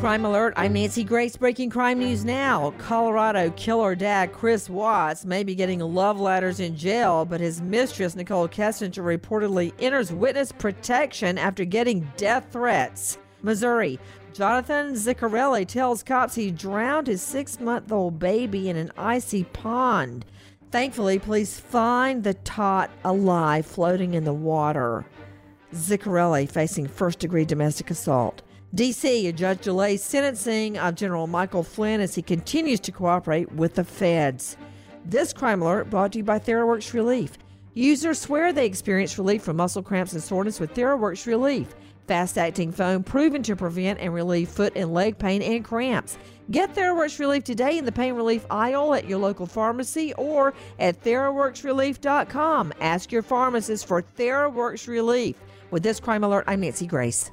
Crime Alert, I'm Nancy Grace. Breaking crime news now. Colorado killer dad Chris Watts may be getting love letters in jail, but his mistress, Nichol Kessinger, reportedly enters witness protection after getting death threats. Missouri, Jonathan Ziccarelli tells cops he drowned his six month old baby in an icy pond. Thankfully, police find the tot alive floating in the water. Ziccarelli facing first degree domestic assault. D.C. A judge delays sentencing of General Michael Flynn as he continues to cooperate with the feds. This crime alert brought to you by Theraworx Relief. Users swear they experience relief from muscle cramps and soreness with Theraworx Relief. Fast acting foam proven to prevent and relieve foot and leg pain and cramps. Get Theraworx Relief today in the pain relief aisle at your local pharmacy or at TheraworxRelief.com. Ask your pharmacist for Theraworx Relief. With this crime alert, I'm Nancy Grace.